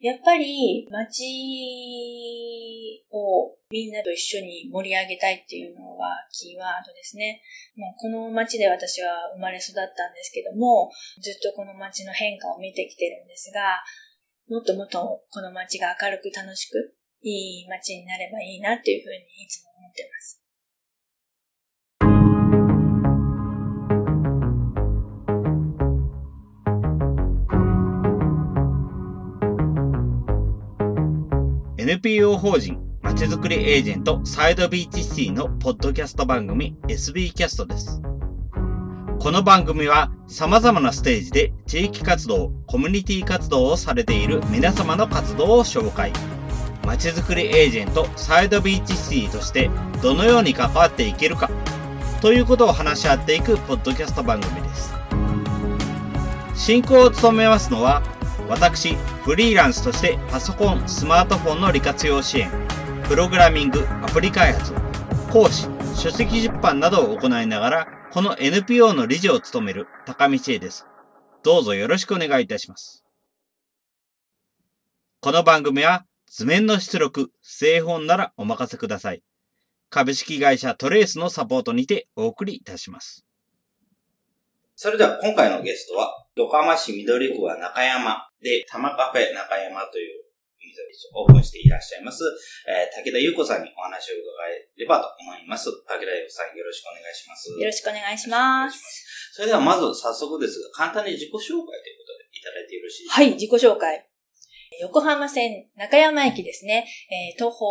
やっぱり街をみんなと一緒に盛り上げたいっていうのはキーワードですね。まあ、この街で私は生まれ育ったんですけども、ずっとこの街の変化を見てきてるんですが、もっともっとこの街が明るく楽しくいい街になればいいなっていうふうにいつも思ってます。NPO 法人まちづくりエージェントサイドビーチシティのポッドキャスト番組 SB キャストです。この番組は様々なステージで地域活動、コミュニティ活動をされている皆様の活動を紹介。まちづくりエージェントサイドビーチシティとしてどのように関わっていけるかということを話し合っていくポッドキャスト番組です。進行を務めますのは私、フリーランスとしてパソコン、スマートフォンの利活用支援、プログラミング、アプリ開発、講師、書籍出版などを行いながら、この NPO の理事を務める高道恵です。どうぞよろしくお願いいたします。この番組は図面の出力、製本ならお任せください。株式会社トレースのサポートにてお送りいたします。それでは今回のゲストは、横浜市緑区は中山で、玉カフェ中山というオープンしていらっしゃいます、えー、武田優子さんにお話を伺えればと思います。武田優子さんよろしくお願いします。よろしくお願いします。それではまず早速ですが、簡単に自己紹介ということでいただいてよろしいですか？はい、自己紹介。横浜線中山駅ですね、えー、徒歩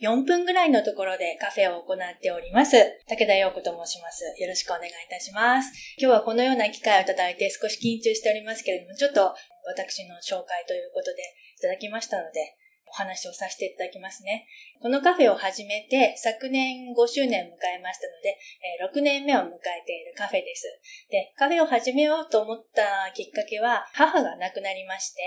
4分ぐらいのところでカフェを行っております。武田陽子と申します。よろしくお願いいたします。今日はこのような機会をいただいて少し緊張しておりますけれども、ちょっと私の紹介ということでいただきましたので、お話をさせていただきますね。このカフェを始めて昨年5周年を迎えましたので、6年目を迎えているカフェです。で、カフェを始めようと思ったきっかけは母が亡くなりまして、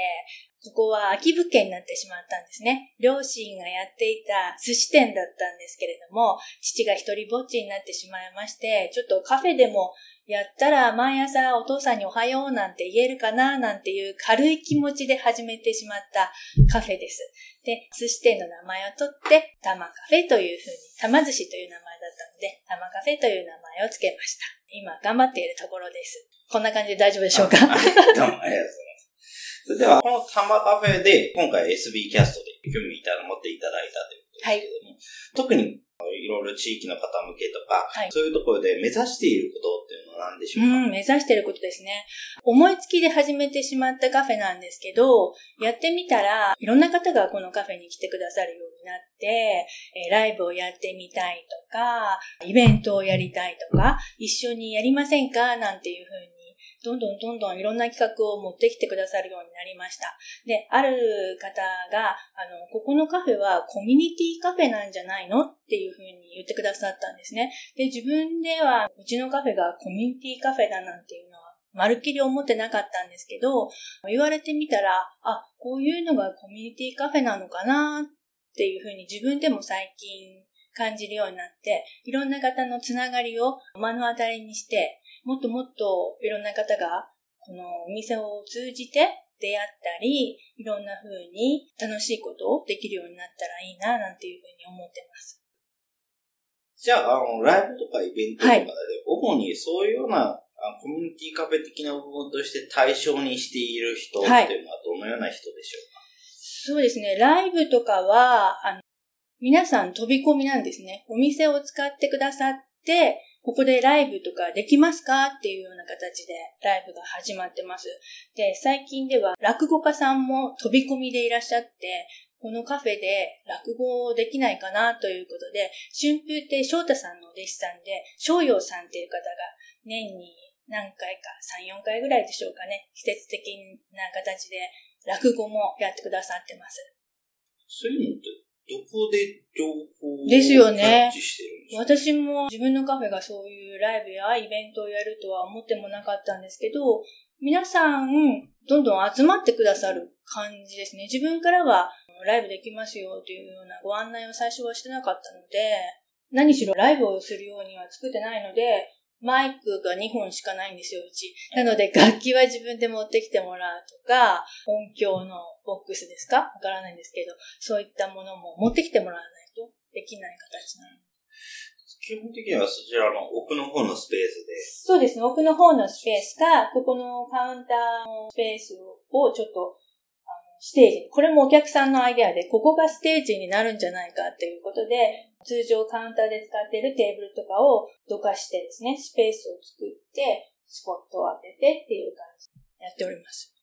ここは空き物件になってしまったんですね。両親がやっていた寿司店だったんですけれども、父が一人ぼっちになってしまいまして、ちょっとカフェでもやったら毎朝お父さんにおはようなんて言えるかななんていう軽い気持ちで始めてしまったカフェです。で、寿司店の名前を取って、玉カフェというふうに、玉寿司という名前だったので、玉カフェという名前を付けました。今頑張っているところです。こんな感じで大丈夫でしょうか？どうもありがとうございます。それでは、このタマカフェで、今回 SB キャストで興味いたら持っていただいたということですけども、はい、特にいろいろ地域の方向けとか、はい、そういうところで目指していることっていうのは何でしょうか？うん、目指していることですね。思いつきで始めてしまったカフェなんですけど、やってみたら、いろんな方がこのカフェに来てくださるようになって、えライブをやってみたいとか、イベントをやりたいとか、一緒にやりませんか？なんていうふうにどんどんどんどんいろんな企画を持ってきてくださるようになりました。で、ある方が、あの、ここのカフェはコミュニティカフェなんじゃないのっていうふうに言ってくださったんですね。で、自分では、うちのカフェがコミュニティカフェだなんていうのは、まるっきり思ってなかったんですけど、言われてみたら、あ、こういうのがコミュニティカフェなのかなっていうふうに自分でも最近感じるようになって、いろんな方のつながりを目の当たりにして、もっともっといろんな方が、このお店を通じて出会ったり、いろんな風に楽しいことをできるようになったらいいな、なんていうふうに思ってます。じゃあ、あの、ライブとかイベントとかで、はい、主にそういうようなコミュニティカフェ的な部分として対象にしている人っていうのはどのような人でしょうか、はい、そうですね。ライブとかは、あの、皆さん飛び込みなんですね。お店を使ってくださって、ここでライブとかできますか？っていうような形でライブが始まってます。で、最近では落語家さんも飛び込みでいらっしゃって、このカフェで落語をできないかなということで、春風亭昇太さんのお弟子さんで、翔陽さんっていう方が年に何回か、3、4回ぐらいでしょうかね、季節的な形で落語もやってくださってます。そういうのってどこで情報をですよね。私も自分のカフェがそういうライブやイベントをやるとは思ってもなかったんですけど、皆さん、どんどん集まってくださる感じですね。自分からは、ライブできますよというようなご案内を最初はしてなかったので、何しろライブをするようには作ってないので、マイクが2本しかないんですよ、うち。なので楽器は自分で持ってきてもらうとか、音響のボックスですか？わからないんですけど、そういったものも持ってきてもらわないとできない形なの。基本的にはそちらの奥の方のスペースで。そうですね。奥の方のスペースか、ここのカウンターのスペースをちょっと、あのステージ、これもお客さんのアイデアで、ここがステージになるんじゃないかっていうことで、通常カウンターで使っているテーブルとかをどかしてですね、スペースを作って、スポットを当ててっていう感じでやっております。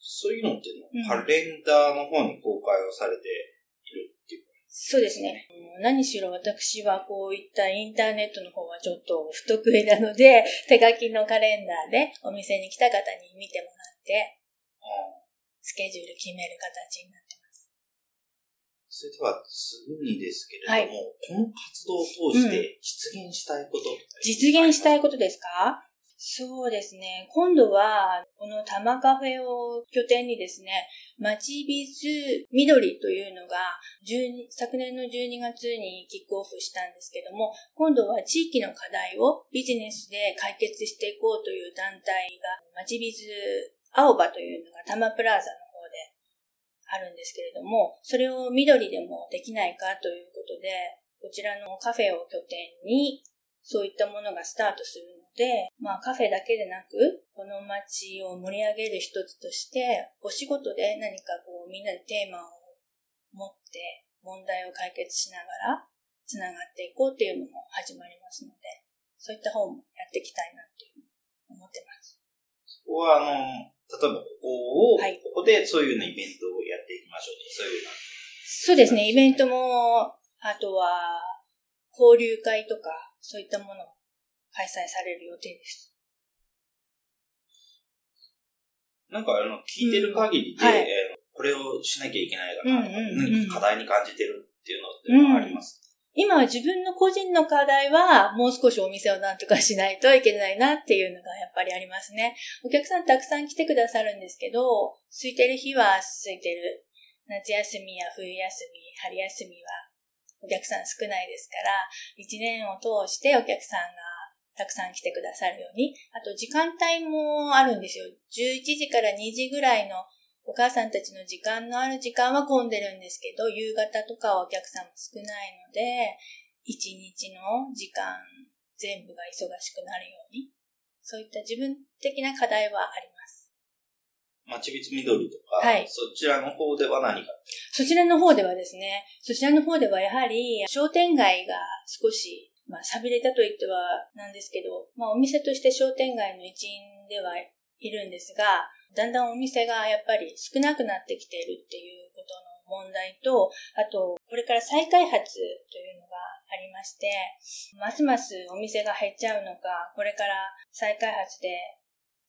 そういうのってカレンダーの方に公開をされているっていうそうですね。何しろ私はこういったインターネットの方はちょっと不得意なので、手書きのカレンダーでお店に来た方に見てもらって、スケジュール決める形になってます。それでは次にですけれども、はい、この活動を通して実現したいこと、うん、実現したいことですか？そうですね。今度は、この玉カフェを拠点にですね、街ビズ緑というのが、昨年の12月にキックオフしたんですけども、今度は地域の課題をビジネスで解決していこうという団体が、街ビズ青葉というのが玉プラザの方であるんですけれども、それを緑でもできないかということで、こちらのカフェを拠点に、そういったものがスタートするで、まあカフェだけでなく、この街を盛り上げる一つとして、お仕事で何かこうみんなでテーマを持って問題を解決しながら繋がっていこうっていうのも始まりますので、そういった方もやっていきたいなっていう思ってます。そこはあの、例えばここを、はい、ここでそういうようなイベントをやっていきましょうそういうそうですね、イベントも、あとは、交流会とか、そういったものも開催される予定です。なんかあの、聞いてる限りで、うんはい、えー、これをしなきゃいけないかな、何か課題に感じてるっていうのってあります、うん、今は自分の個人の課題は、もう少しお店をなんとかしないといけないなっていうのがやっぱりありますね。お客さんたくさん来てくださるんですけど、空いてる日は空いてる。夏休みや冬休み、春休みはお客さん少ないですから、一年を通してお客さんがたくさん来てくださるように。あと、時間帯もあるんですよ。11時から2時ぐらいのお母さんたちの時間のある時間は混んでるんですけど、夕方とかはお客さんも少ないので、1日の時間全部が忙しくなるように、そういった自分的な課題はあります。まちびつ緑とか、はい、そちらの方では何か？そちらの方ではですね、そちらの方ではやはり商店街が少しまあ、寂れたと言ってはなんですけど、まあ、お店として商店街の一員ではいるんですが、だんだんお店がやっぱり少なくなってきているっていうことの問題と、あと、これから再開発というのがありまして、ますますお店が減っちゃうのか、これから再開発で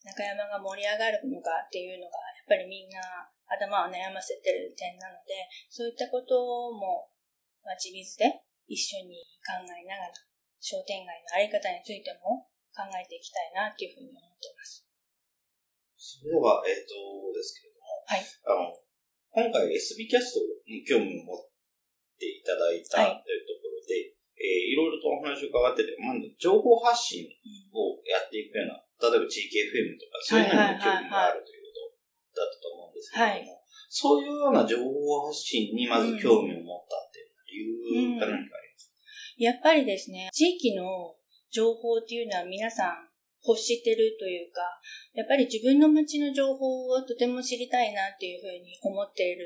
中山が盛り上がるのかっていうのが、やっぱりみんな頭を悩ませてる点なので、そういったことも、まあ、自立で一緒に考えながら商店街のあり方についても考えていきたいなっていうふうに思っています。それでは、えっ、ー、と、ですけれども、はい。あの、今回 SB キャストに興味を持っていただいたとい。うところで、はいえー、いろいろとお話を伺ってて、まず情報発信をやっていくような、例えば地域 FM とか、そういうのに興味があるということだったと思うんですけれども、はい、そういうような情報発信にまず興味を持ったっていう理由が何か、やっぱりですね、地域の情報っていうのは皆さん欲してるというか、やっぱり自分の街の情報をとても知りたいなっていうふうに思っている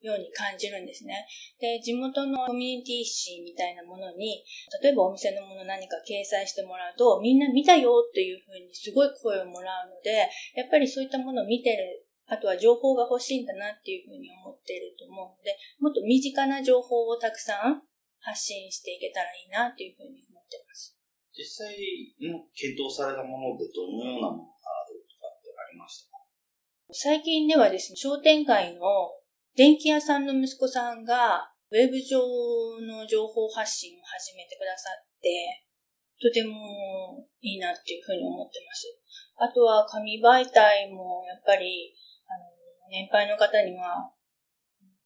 ように感じるんですね。で、地元のコミュニティ誌みたいなものに、例えばお店のもの何か掲載してもらうと、みんな見たよっていうふうにすごい声をもらうので、やっぱりそういったものを見てるあとは情報が欲しいんだなっていうふうに思っていると思うので、もっと身近な情報をたくさん発信していけたらいいなっていうふうに思ってます。実際の検討されたものでどのようなものがあるとかってありましたか？最近ではですね、商店街の電気屋さんの息子さんが、ウェブ上の情報発信を始めてくださって、とてもいいなっていうふうに思ってます。あとは紙媒体もやっぱり、あの、年配の方には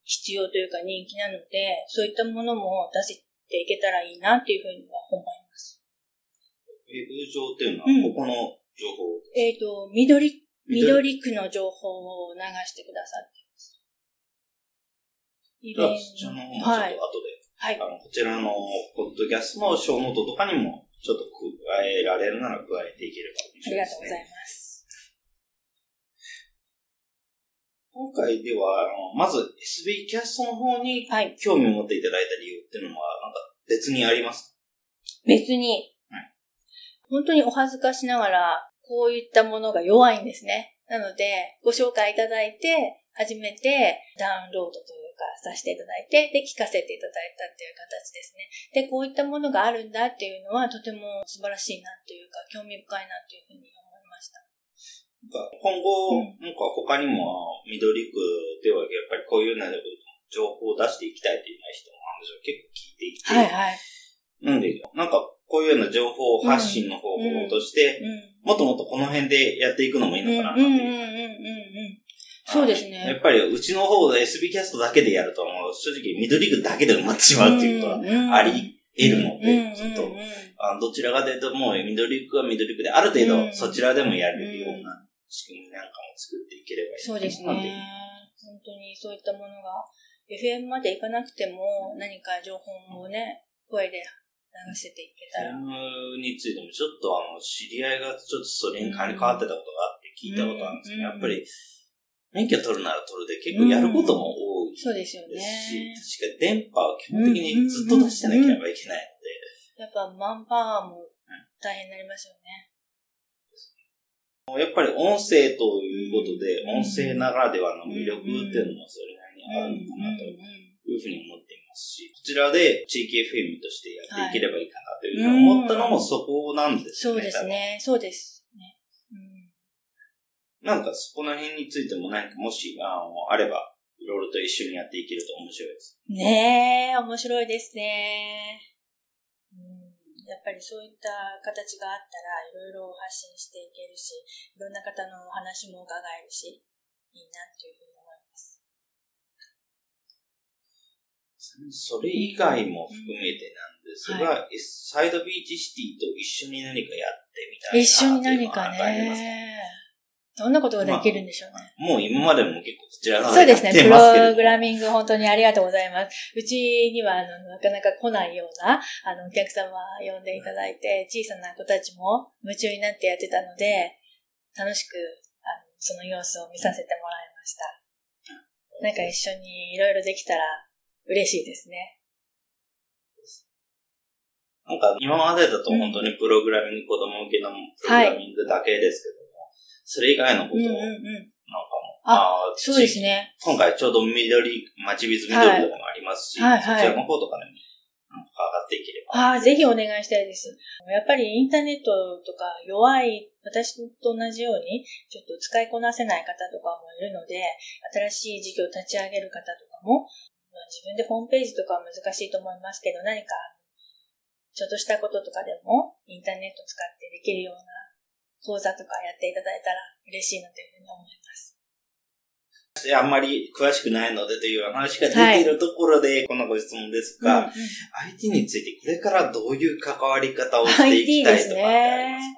必要というか人気なので、そういったものも出していけたらいいなっていうふうには思います。ウェブ上っていうのは、ここの情報、うん、えっ、ー、と、緑、緑区の情報を流してくださってイじゃあ、ベンその、ト。ちょっと後で、はい。はいあ。の、こちらの、ポッドキャストのショーノートとかにも、ちょっと加えられるなら加えていければ面あ。りがとうございます。今回では、あの、まず SB キャストの方にはい。興味を持っていただいた理由っていうのは、なんか別にあります別にはい、本当にお恥ずかしながら、こういったものが弱いんですね。なので、ご紹介いただいて、初めてダウンロードというかさせていただいて、で、聞かせていただいたっていう形ですね。で、こういったものがあるんだっていうのは、とても素晴らしいなというか、興味深いなというふうに思今後、うん。なんか他にも、緑区ではやっぱりこういうので情報を出していきたいという人の話を結構聞いていて、はいはい。なんで、なんかこういうような情報発信の方法として、うん。もっともっとこの辺でやっていくのもいいのかなってう。んうんうんいう。そうですね。やっぱりうちの方で SB キャストだけでやると、もう正直緑区だけで埋まってしまうっていうことはあり得るので、ちょっと、あどちらかというともう緑区は緑区である程うん度そちらでもやれるような仕組みなんかも作っていければいいそうですね。本当にそういったものが、FM まで行かなくても何か情報をね、声で流せていけたら。FM についてもちょっとあの、知り合いがちょっとそれに変わり変わってたことがあって聞いたことあるんですけど、うんやっぱり免許取るなら取るで結構やることも多いそうですよですね。し、確か電波は基本的にずっと出してなければいけないので、やっぱマンパワーも大変になりますよね。やっぱり音声ということで、うん音声ならではの魅力っていうのもそれなりにあるのかなとうんいうふうに思っていますし、こちらで地域 FM としてやっていければいいかなというふうに思ったのもそこなんですね。そうですね。そうですなんかそこの辺についても何かもしあのあれば、いろいろと一緒にやっていけると面白いです。ねえ、面白いですね。うん、やっぱりそういった形があったら、いろいろ発信していけるし、いろんな方のお話も伺えるし、いいなというふうに思います。それ以外も含めてなんですが、サイドビーチシティと一緒に何かやってみたいな一緒にっていうの何かはありますね。どんなことができるんでしょうね？もう今までも結構こちら側そうですね。プログラミング本当にありがとうございます。うちにはあのなかなか来ないようなあのお客様呼んでいただいて、小さな子たちも夢中になってやってたので、楽しくあのその様子を見させてもらいました。なんか一緒にいろいろできたら嬉しいですね。なんか今までだと本当にプログラミング、子供向けのプログラミングだけですけども、それ以外のことをなんかも、あーそうですね。今回ちょうど緑、街ビズ緑とかもありますし、はいはいはいそちらの方とかでも、なんか上がっていければ。ああ、ぜひお願いしたいです。やっぱりインターネットとか弱い、私と同じように、ちょっと使いこなせない方とかもいるので、新しい事業を立ち上げる方とかも、まあ、自分でホームページとかは難しいと思いますけど、何か、ちょっとしたこととかでも、インターネット使ってできるような講座とかやっていただいたら嬉しいなというふうに思います。あんまり詳しくないのでという話が出ているところで、このご質問ですが、うんうん IT についてこれからどういう関わり方をしていきたいとかってあります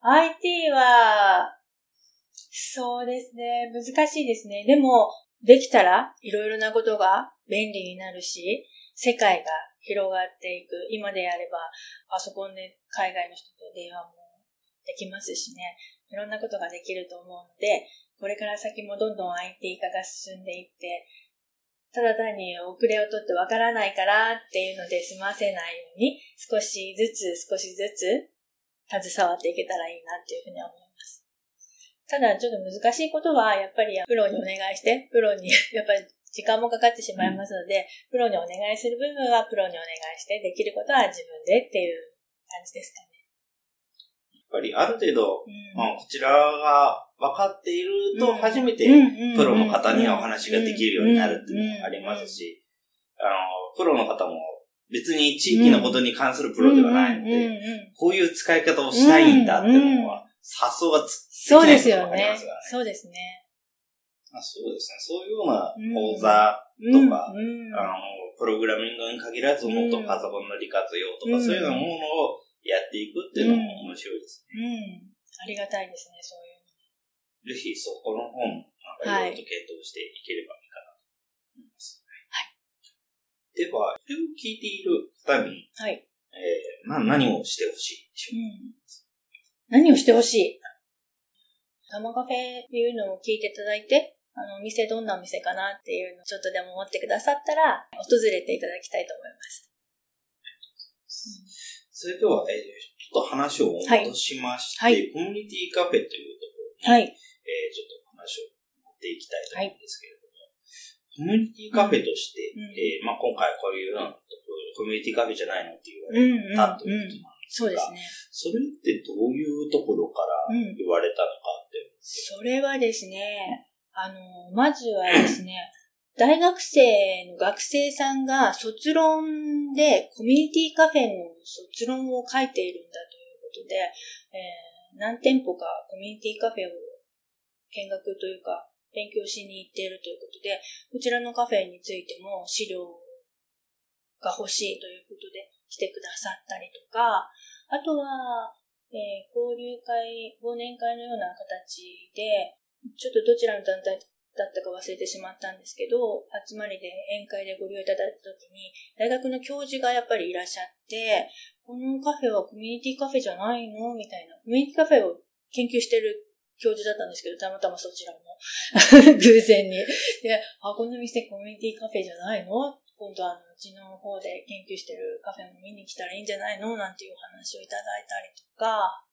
か？IT は、そうですね、難しいですね。でも、できたらいろいろなことが便利になるし、世界が広がっていく。今であれば、パソコンで海外の人と電話もできますしね。いろんなことができると思うので、これから先もどんどん IT 化が進んでいって、ただ単に遅れをとってわからないからっていうので済ませないように、少しずつ少しずつ携わっていけたらいいなっていうふうに思います。ただちょっと難しいことは、やっぱりプロにお願いして、プロに やっぱり時間もかかってしまいますので、プロにお願いする部分はプロにお願いして、できることは自分でっていう感じですかね。やっぱりある程度、うん。まあ、こちらが分かっていると初めて、プロの方にはお話ができるようになるっていうのもありますし、あの、プロの方も別に地域のことに関するプロではないので、こういう使い方をしたいんだっていうのは、発想がつそうですよね。そうですね。あそうですね。そういうような講座とか、うんあの、プログラミングに限らず、もっとパソコンの理活用とか、うん。そういうようなものをやっていくっていうのも面白いですね。うん。ありがたいですね、そういうぜひそこの方も、なんかいろいろと検討していければいいかなと思います。聞いている方に、はい。えー、な、何をしてほしいでしょう？ん。何をしてほしい？タマカフェっていうのを聞いていただいて、あの、お店どんなお店かなっていうのをちょっとでも思ってくださったら、訪れていただきたいと思います。う。それでは、えー、ちょっと話を戻しまして、はいコミュニティカフェというところに、はい。えー、ちょっと話を持っていきたいと思うんですけれども、コミュニティカフェとして、うんえーまあ、今回こういうようなところコミュニティカフェじゃないのって言われうんうんたといううん。ことなんですが、そうですね。それってどういうところからうん言われたのかって、それはですね、あの、まずはですね、大学生の学生さんが卒論でコミュニティカフェの卒論を書いているんだということで、えー何店舗かコミュニティカフェを見学というか勉強しに行っているということで、こちらのカフェについても資料が欲しいということで来てくださったりとか、あとは、えー交流会、忘年会のような形で、ちょっとどちらの団体だったか忘れてしまったんですけど、集まりで宴会でご利用いただいたときに、大学の教授がやっぱりいらっしゃって、このカフェはコミュニティカフェじゃないの？みたいな。コミュニティカフェを研究してる教授だったんですけど、たまたまそちらも。偶然に。で、あ、この店コミュニティカフェじゃないの？今度あの、うちの方で研究してるカフェも見に来たらいいんじゃないの？なんていうお話をいただいたりとか、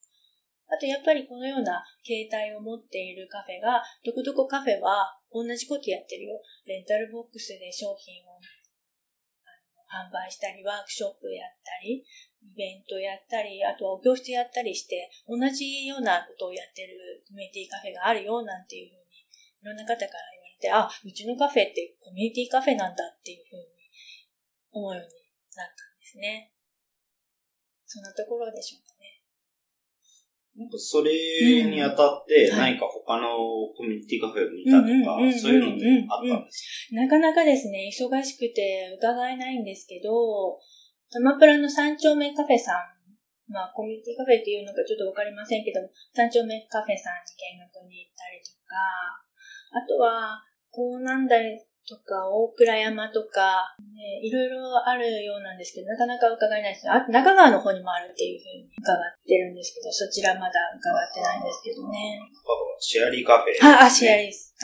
あとやっぱりこのような形態を持っているカフェが、どこどこカフェは同じことやってるよ。レンタルボックスで商品を販売したり、ワークショップやったり、イベントやったり、あとはお教室やったりして、同じようなことをやってるコミュニティカフェがあるよ、なんていうふうに、いろんな方から言われて、あ、うちのカフェってコミュニティカフェなんだっていうふうに思うようになったんですね。そんなところでしょうか。なんかそれにあたって何か他のコミュニティカフェを見たとかそういうのってあったんですなかなかですね、忙しくて伺えないんですけど、タマプラの三丁目カフェさん、まあコミュニティカフェっていうのかちょっとわかりませんけども、三丁目カフェさんに見学に行ったりとか、あとは、こうなんだりとか、大倉山とか、ね、いろいろあるようなんですけど、なかなか伺えないですあと中川の方にもあるっていうふうに伺ってるんですけど、そちらまだ伺ってないんですけどね。シェアリーカフェ、あ、あ、シェアリース。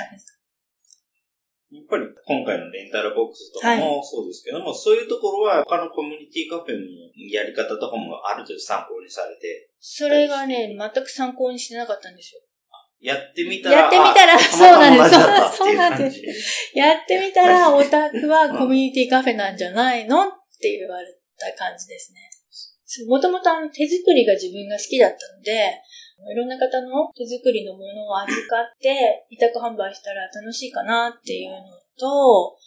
やっぱり今回のレンタルボックスとかもそうですけども、そういうところは他のコミュニティカフェのやり方とかもある程度参考にされて、それがね、全く参考にしてなかったんですよ。やってみたら、やってみたらあそうなんです。たまたま同じだったっていう感じ。やってみたら、オタクはコミュニティカフェなんじゃないのって言われた感じですね。もともとあの手作りが自分が好きだったので、いろんな方の手作りのものを預かって委託販売したら楽しいかなっていうのと、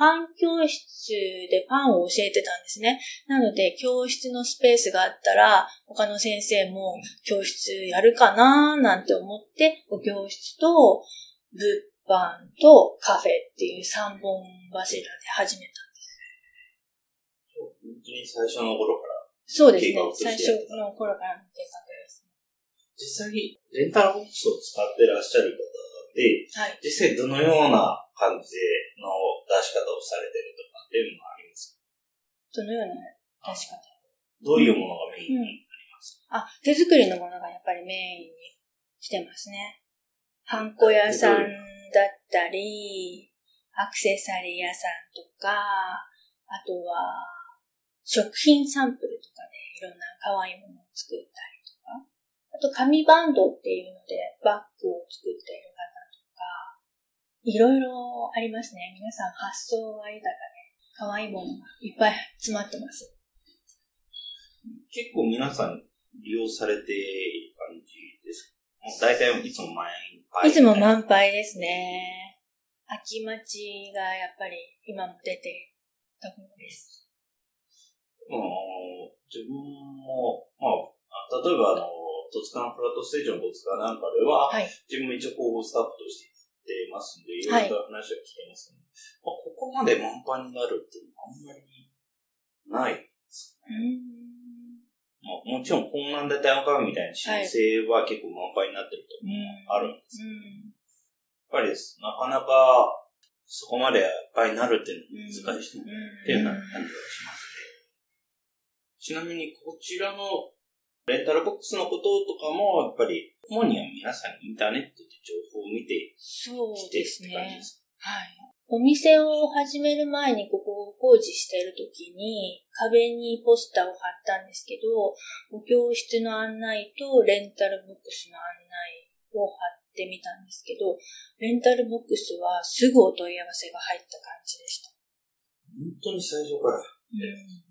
パン教室でパンを教えてたんですね。なので、教室のスペースがあったら、他の先生も教室やるかななんて思って、お教室と物販とカフェっていう三本柱で始めた。本当に最初の頃から。そうですね最初の頃からの計画です。実際にレンタルボックスを使ってらっしゃる方で、はい。実際どのような感じの出し方をされてるとかっていうのはありますそのような出し方？どういうものがメインに、あ、手作りのものがやっぱりメインにしてますね。ハンコ屋さんだったり、アクセサリー屋さんとか、あとは、食品サンプルとかでいろんな可愛いものを作ったりとか、あと紙バンドっていうのでバッグを作っている方とか、いろいろありますね。皆さん発想が豊かで、可愛いものがいっぱい詰まってます。結構皆さん利用されている感じですか？もう大体いつも満杯。いつも満杯ですね。秋待ちがやっぱり今も出ているところです。あの自分も、まあ、例えばあの、戸塚のフラットステージの戸塚なんかでは、はい。自分も一応広報スタッフとしてますんで、いろはいいろと話は聞けますね。まあ、ここまで満帆になるっていうのはあんまりないですうーん。まあ、もちろん、本南で台湾カフェみたいな申請は結構満帆になってるとうん。あるんですうん。やっぱりですなかなか、そこまでいっぱいになるっていうのは難しいなっていうような感じがしますね。ちなみにこちらのレンタルボックスのこととかも、やっぱり、主には皆さんインターネットで情報を見てそうですねはい。お店を始める前にここを工事している時に壁にポスターを貼ったんですけど、お教室の案内とレンタルボックスの案内を貼ってみたんですけど、レンタルボックスはすぐお問い合わせが入った感じでした。本当に最初から。うん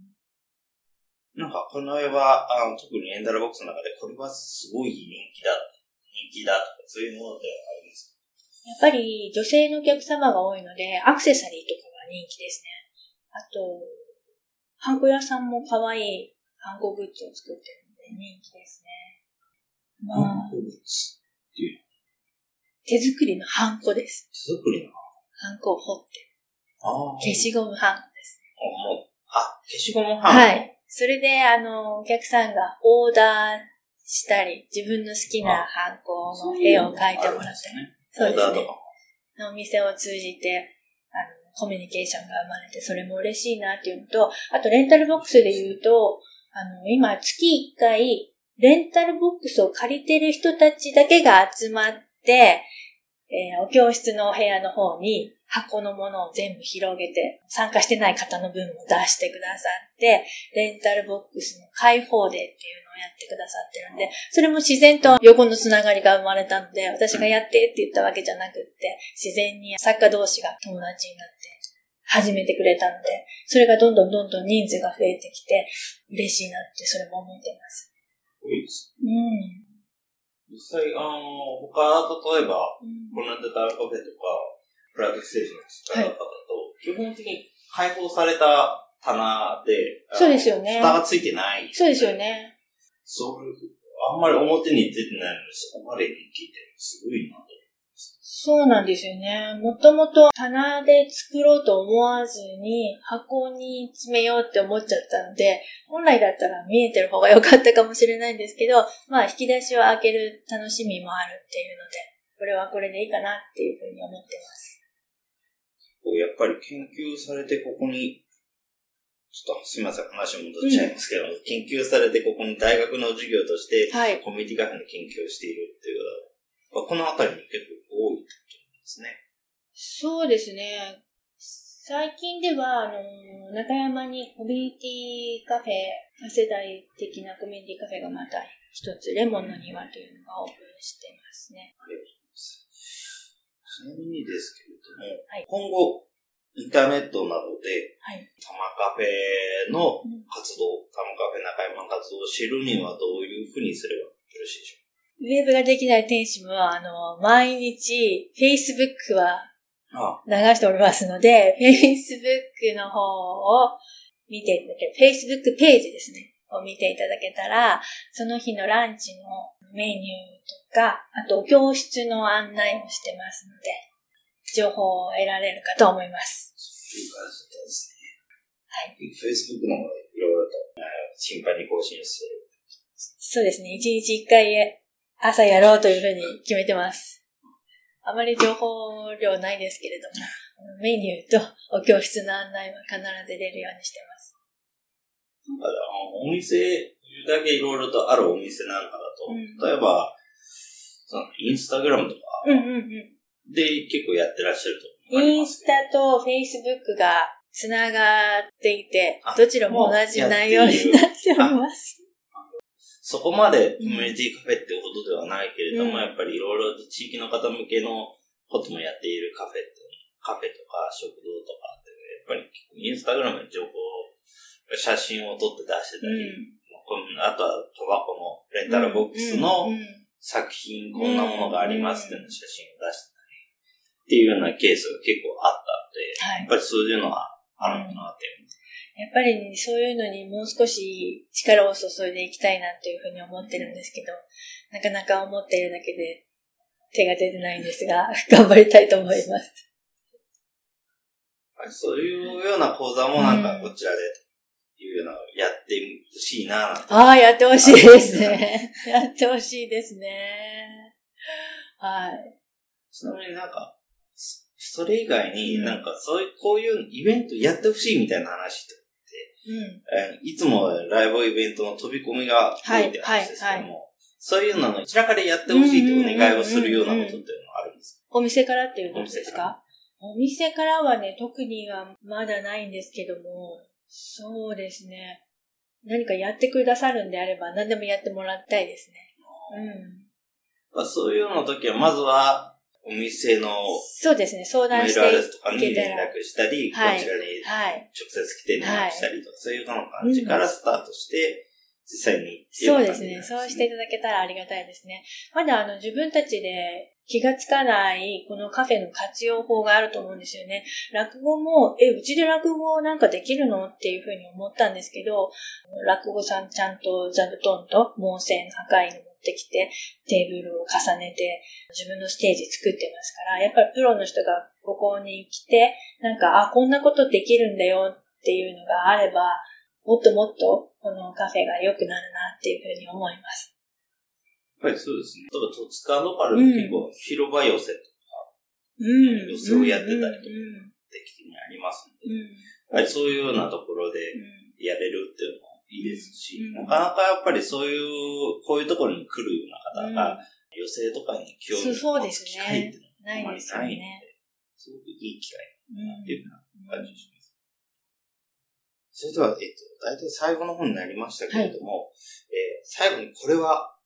なんか、この絵は、あの特にレンタルボックスの中で、これはすごい人気だ、人気だとか、そういうものではあるんです？やっぱり女性のお客様が多いので、アクセサリーとかが人気ですね。あと、ハンコ屋さんも可愛いハンコグッズを作ってるので人気ですね。まあ、ハンコグッズっていう、手作りのハンコです。手作りの。ハンコを彫って。ああ。消しゴムハンコです。もう、あ、消しゴムハンコ？はい。それで、あの、お客さんがオーダーしたり、自分の好きなハンコの絵を描いてもらったり。ね。そうですねオーダーとか。も。お店を通じて、あの、コミュニケーションが生まれて、それも嬉しいなっていうのと、あとレンタルボックスで言うと、あの、今月1回、レンタルボックスを借りてる人たちだけが集まって、えーお教室のお部屋の方に箱のものを全部広げて、参加してない方の分も出してくださって、レンタルボックスの開放デーっていうのをやってくださってるんで、それも自然と横のつながりが生まれたので、私がやってって言ったわけじゃなくって、自然に作家同士が友達になって始めてくれたので、それがどんどんどんどん人数が増えてきて、嬉しいなってそれも思ってます。多いです。うん。実際、あの、他、例えば、うんこの間タラカフェとか、プライドステージの使い方だと、基本的に開放された棚で、そうですよね蓋がついてない。そうですよ。ね。そういう、あんまり表に出てないのに、そこまで人気ってすごいなと。そうなんですよね。もともと棚で作ろうと思わずに箱に詰めようって思っちゃったので、本来だったら見えてる方が良かったかもしれないんですけど、まあ引き出しを開ける楽しみもあるっていうので、これはこれでいいかなっていうふうに思ってます。こうやっぱり研究されてここに、ちょっとすみません、話戻っちゃいますけど、研究されてここに大学の授業として、はい。コミュニティカフェの研究をしているっていうことは、このあたりに結構多いってことですね。そうですね。最近では、あの、中山にコミュニティカフェ、多世代的なコミュニティカフェがまた一つ、レモンの庭というのがオープンしてますね。ありがとうございます。ちなみにですけれども、はい今後、インターネットなどで、はい。タマカフェのうん活動、タマカフェ中山の活動を知るにはどういうふうにすればよろしいでしょウェブができない店主も、あの、毎日、Facebook は流しておりますので、Facebook の方を見ていただけ、Facebook ページですね、を見ていただけたら、その日のランチのメニューとか、あと教室の案内もしてますので、情報を得られるかと思います。すね。はい。Facebook のいろいろと、頻繁に更新する。そうですね、一日一回朝やろうというふうに決めてます。あまり情報量ないですけれども、メニューとお教室の案内は必ず出るようにしてます。なんかお店だけいろいろとあるお店なんかだと、うん例えば、そのインスタグラムとかうんうんうん。で結構やってらっしゃると思いインスますけど。タとフェイスブックがつながっていてあ、どちらも同じ内容になっております。そこまでコミュニティカフェってほどではないけれども、うん。やっぱりいろいろと地域の方向けのこともやっているカフェって、カフェとか食堂とかって、やっぱりインスタグラムに情報、写真を撮って出してたり、こんあとは賭博のレンタルボックスの作品、こんなものがありますっていうの写真を出してたり、っていうようなケースが結構あったので、はい。やっぱりそういうのはあるのかなって。やっぱりそういうのにもう少し力を注いでいきたいなというふうに思ってるんですけど、なかなか思っているだけで手が出てないんですが、頑張りたいと思います。そういうような講座もなんかうんこちらで、いうようなやってほしいななんてああ、やってほしいですね。やってほしいですね。はい。ちなみになんか、スそれ以外になんかそういう、こういうイベントやってほしいみたいな話って、うん、いつもライブイベントの飛び込みが多いって話ですけども、はいはいはい、そういうののちらかでやってほしいとお願いをするようなことっていうのはあるんですか？お店からっていうことですか？お店からはね、特にはまだないんですけども、そうですね。何かやってくださるんであれば何でもやってもらいたいですね。うん。まあ、そういうの時は、まずは、お店の、そうですね、相談してメールアドレスとかに連絡したり、はい、こちらに直接来て連絡したりとか、はい、そういうような感じからスタートして、実際に、そうですね。そうしていただけたらありがたいですね。まだあの自分たちで気がつかないこのカフェの活用法があると思うんですよね。落語も、え、うちで落語なんかできるの？っていうふうに思ったんですけど、落語さんちゃんと座布団と盲線破壊に持ってきて、テーブルを重ねて自分のステージ作ってますから、やっぱりプロの人がここに来て、なんか、あ、こんなことできるんだよっていうのがあれば、もっともっとこのカフェが良くなるなっていうふうに思います。やっぱりそうですね。例えば、戸塚のパル結構広場寄せとか、うん、寄せをやってたりとか、定期的にありますので、うん、やっぱりそういうようなところでやれるっていうのもいいですし、うん、なかなかやっぱりそういう、こういうところに来るような方が、寄せとかに興味を持つ機会っていうのはあまりないので、すごくいい機会だなっていう感じがします。それでは、えっと、大体最後の方になりましたけれども、はい、えー、最後にこれは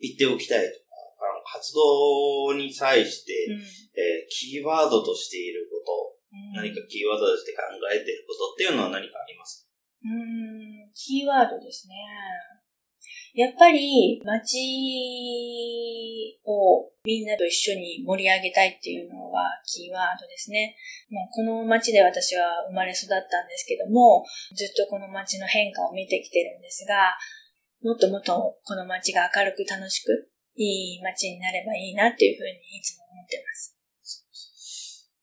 言っておきたいとか、あの活動に際して、うん、えー、キーワードとしていること、うん、何かキーワードとして考えていることっていうのは何かありますか？うん、キーワードですね。やっぱり街をみんなと一緒に盛り上げたいっていうのはキーワードですね。もうこの街で私は生まれ育ったんですけども、ずっとこの街の変化を見てきてるんですが、もっともっとこの街が明るく楽しくいい街になればいいなっていうふうにいつも思ってます。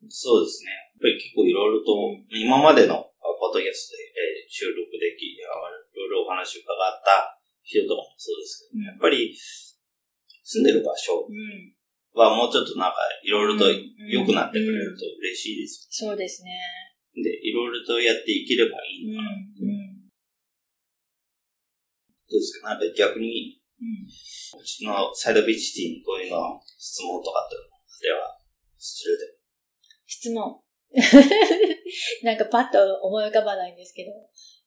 そうですね。やっぱり結構いろいろと、今までのポッドキャストで、収録でき、いろいろお話を伺った人とかもそうですけど、やっぱり住んでる場所はもうちょっとなんかいろいろと良くなってくれると嬉しいです、そうですね。で、いろいろとやっていければいいのかなって。どうですか？なんか逆に、うちのサイドビーチティにこういうの質問とかってでは、するで。質問。なんかパッと思い浮かばないんですけど、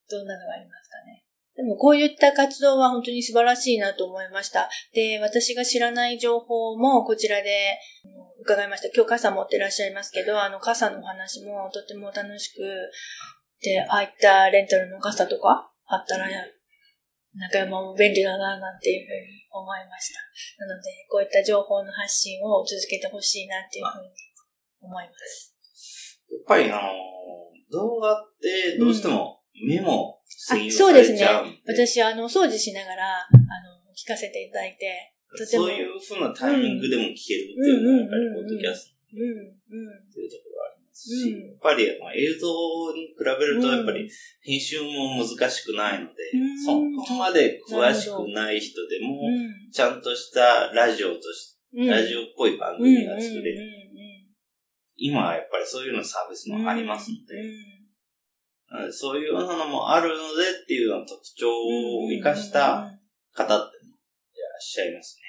どんなのがありますかね。でもこういった活動は本当に素晴らしいなと思いました。で、私が知らない情報もこちらで伺いました。今日傘持ってらっしゃいますけど、あの傘の話もとても楽しく、で、ああいったレンタルの傘とかあったら、中山も便利だな、なんていうふうに思いました。なので、こういった情報の発信を続けてほしいなっていうふうに思います。やっぱりあの、動画ってどうしても目もそうですね。私、あの、掃除しながら、あの、聞かせていただいて。そういうふうなタイミングでも聞けるっていうのが、やっぱり、ポッドキャストっていうところがありますし、やっぱり映像に比べると、やっぱり編集も難しくないので、そこまで詳しくない人でも、ちゃんとしたラジオとして、ラジオっぽい番組が作れる。今はやっぱりそういうのサービスもありますので、そういうようなのもあるのでっていうような特徴を生かした方っていらっしゃいますね。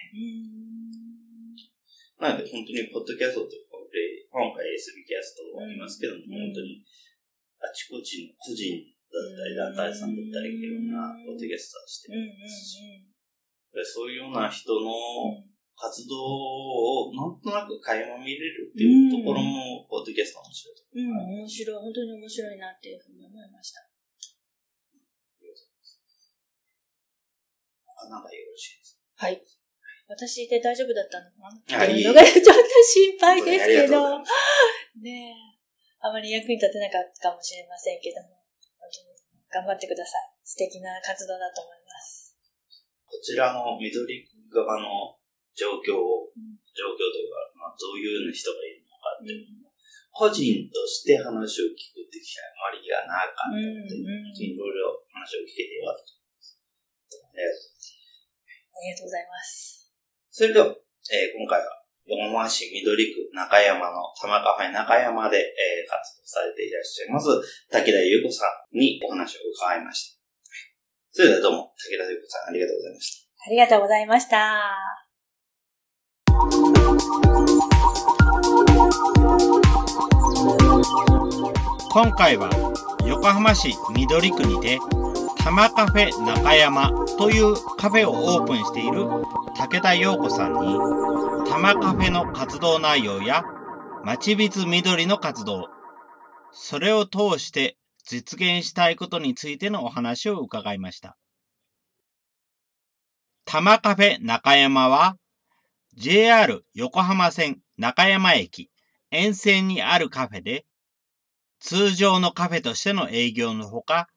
なので本当にポッドキャストとかで、今回 SB キャストありますけども、本当にあちこちの個人だったり団体さんだったりいろん。なポッドキャストをしてますし、そういうような人の活動をなんとなく垣間見れるっていうところも、ポッドキャスト面白いとうん、面白い。本当に面白いなっていうふうに思いました。なんかよろしいですか？はい。私で大丈夫だったのかな？っていうのがちょっと心配ですけど、ねえ、あまり役に立てなかったかもしれませんけども、本当に頑張ってください。素敵な活動だと思います。こちらの緑側の状況を、状況というか、まあ、どういう人がいるのかっていうのも、個人として話を聞くって機会あまりがなかったので、いろいろ話を聞けてよかったと思います。ありがとうございます。それでは、えー、今回は横浜市緑区中山の玉カフェ中山で、えー、活動されていらっしゃいます、武田優子さんにお話を伺いました。それではどうも、武田優子さんありがとうございました。ありがとうございました。今回は横浜市緑区にて玉カフェ中山というカフェをオープンしている武田陽子さんに玉カフェの活動内容や町ビズ緑の活動、それを通して実現したいことについてのお話を伺いました。玉カフェ中山は JR 横浜線中山駅沿線にあるカフェで通常のカフェとしての営業のほか、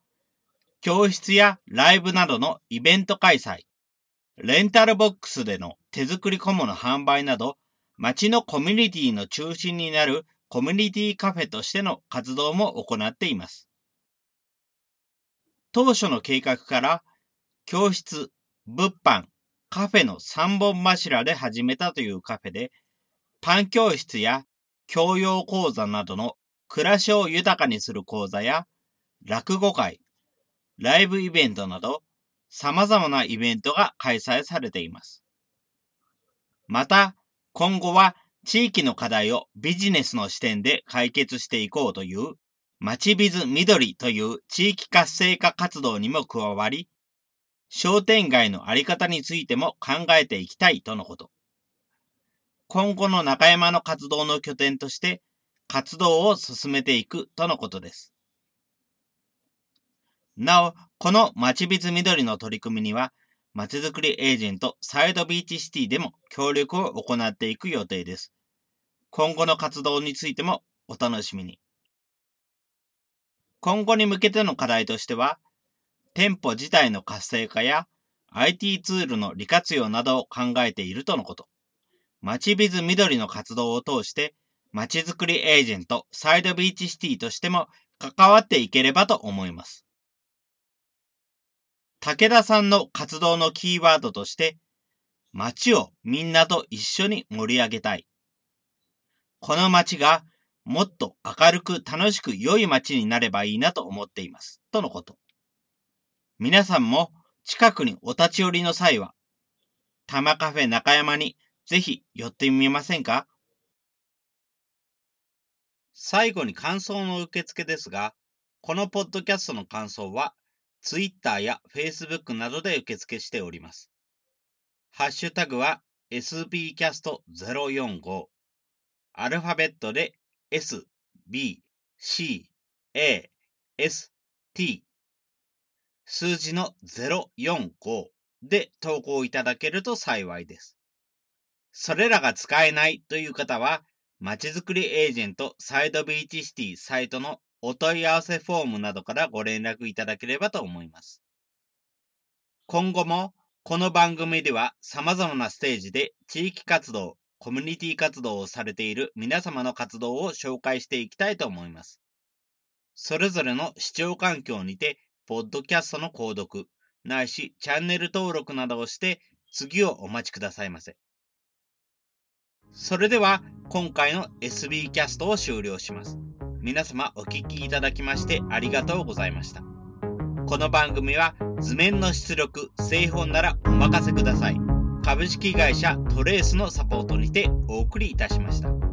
教室やライブなどのイベント開催、レンタルボックスでの手作り小物販売など、街のコミュニティの中心になるコミュニティカフェとしての活動も行っています。当初の計画から、教室、物販、カフェの3本柱で始めたというカフェで、パン教室や教養講座などの暮らしを豊かにする講座や、落語会、ライブイベントなど、様々なイベントが開催されています。また、今後は地域の課題をビジネスの視点で解決していこうという、町ビズ緑という地域活性化活動にも加わり、商店街のあり方についても考えていきたいとのこと。今後の中山の活動の拠点として活動を進めていくとのことです。なお、このまちびつ緑の取り組みには、まちづくりエージェントサイドビーチシティでも協力を行っていく予定です。今後の活動についてもお楽しみに。今後に向けての課題としては、店舗自体の活性化や IT ツールの利活用などを考えているとのこと。まちびず緑の活動を通してまちづくりエージェント、サイドビーチシティとしても関わっていければと思います。武田さんの活動のキーワードとして、街をみんなと一緒に盛り上げたい。この街がもっと明るく楽しく良い街になればいいなと思っています。とのこと。皆さんも近くにお立ち寄りの際は、玉カフェ中山にぜひ寄ってみませんか？最後に感想の受付ですが、このポッドキャストの感想は、Twitter や Facebook などで受付しております。ハッシュタグは sbcast045 アルファベットで s, b, c, a, s, t 数字の045で投稿いただけると幸いです。それらが使えないという方は、まちづくりエージェントサイドビーチシティサイトのお問い合わせフォームなどからご連絡いただければと思います。今後もこの番組では様々なステージで地域活動、コミュニティ活動をされている皆様の活動を紹介していきたいと思います。それぞれの視聴環境にて、ポッドキャストの購読、ないしチャンネル登録などをして次をお待ちくださいませ。それでは今回の SB キャストを終了します。皆様お聴きいただきましてありがとうございました。この番組は図面の出力、製本ならお任せください。株式会社トレースのサポートにてお送りいたしました。